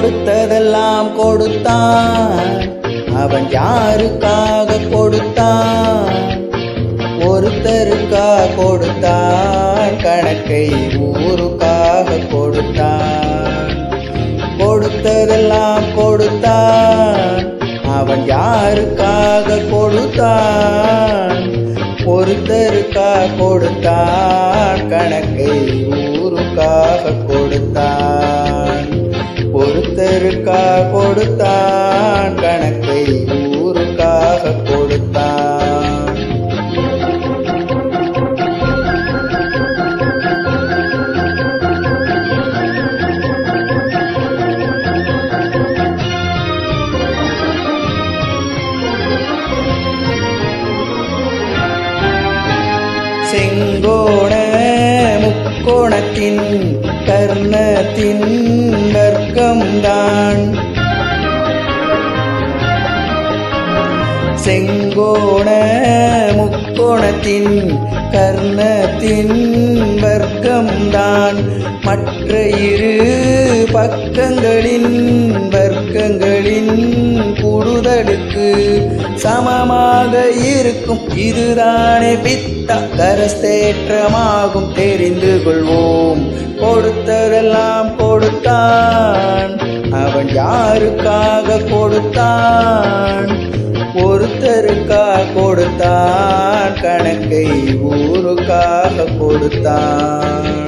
கொடுத்ததெல்லாம் கொடுத்தான். அவன் யாருக்காக கொடுத்தான்? ஒருத்தருக்கா கொடுத்தான். கணக்கை ஊருக்காக கொடுத்தான். கொடுத்ததெல்லாம் கொடுத்தான். அவன் யாருக்காக கொடுத்தான்? ஒருத்தருக்கா கொடுத்தான். கணக்கை ஊருக்காக கொடுத்தான். ஊருக்கா கொடுத்தான் கணக்கை ஊருக்காக கொடுத்தான். செங்கோண முக்கோணத்தின் கர்ணத்தின் கண்டான் செங்கோண முக்கோணத்தின் கர்ணத்தின் வர்க்கம்தான். மற்ற இரு பக்கங்களின் வர்க்கங்களின் கூடுதலுக்கு சமமாக இருக்கும். இதுதானே பித்த கரஸ்தேற்றமாகும் தெரிந்து கொள் அவன் யாருக்காக கொடுத்தான்? ஒருத்தருக்காக கொடுத்தான். கணக்கை ஊருக்காக கொடுத்தான்.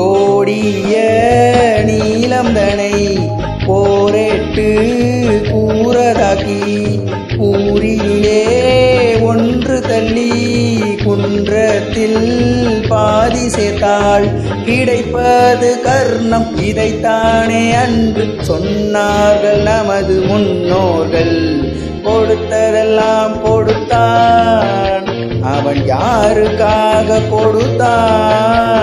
ஓடிய நீலம்தனை போரேட்டு கூறதாக்கி கூறிலே ஒன்று தள்ளி குன்றத்தில் பாதி சேர்த்தாள். கிடைப்பது கர்ணம் இதைத்தானே அன்று சொன்னார்கள் நமது முன்னோர்கள். கொடுத்ததெல்லாம் கொடுத்தான் அவன் யாருக்காக கொடுத்தான்?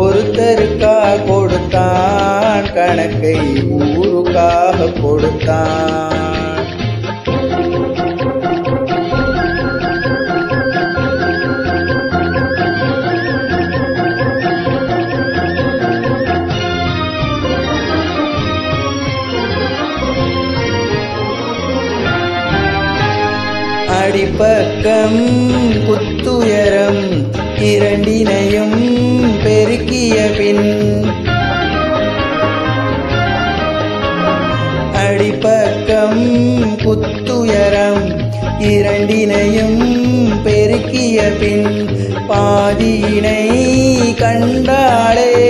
ஒருத்தருக்கா கொடுத்தான் கணக்கை ஊருக்காக கொடுத்தான். அடிப்பக்கம் குத்துயரம் இரண்டினையும் வெளிப்பக்கம் புத்துயரம் இரண்டினையும் பெருக்கிய பின் பாதியினை கண்டாலே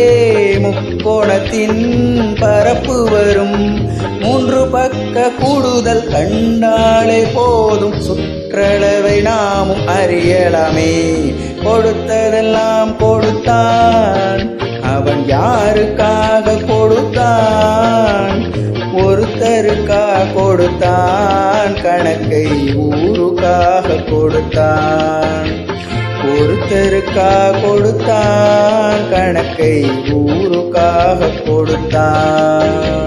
முக்கோணத்தின் பரப்பு வரும். மூன்று பக்க கூடுதல் கண்டாலே போதும். சுற்றளவை நாமும் அறியலாமே. கொடுத்ததெல்லாம் கொடுத்தான். அவன் யாருக்காக கொடுத்தான்? ஒருத்தருக்கா கொடுத்தான் கணக்கை ஊருக்காக கொடுத்தான். ஒருத்தருக்கா கொடுத்தான் கணக்கை ஊருக்காக கொடுத்தான்.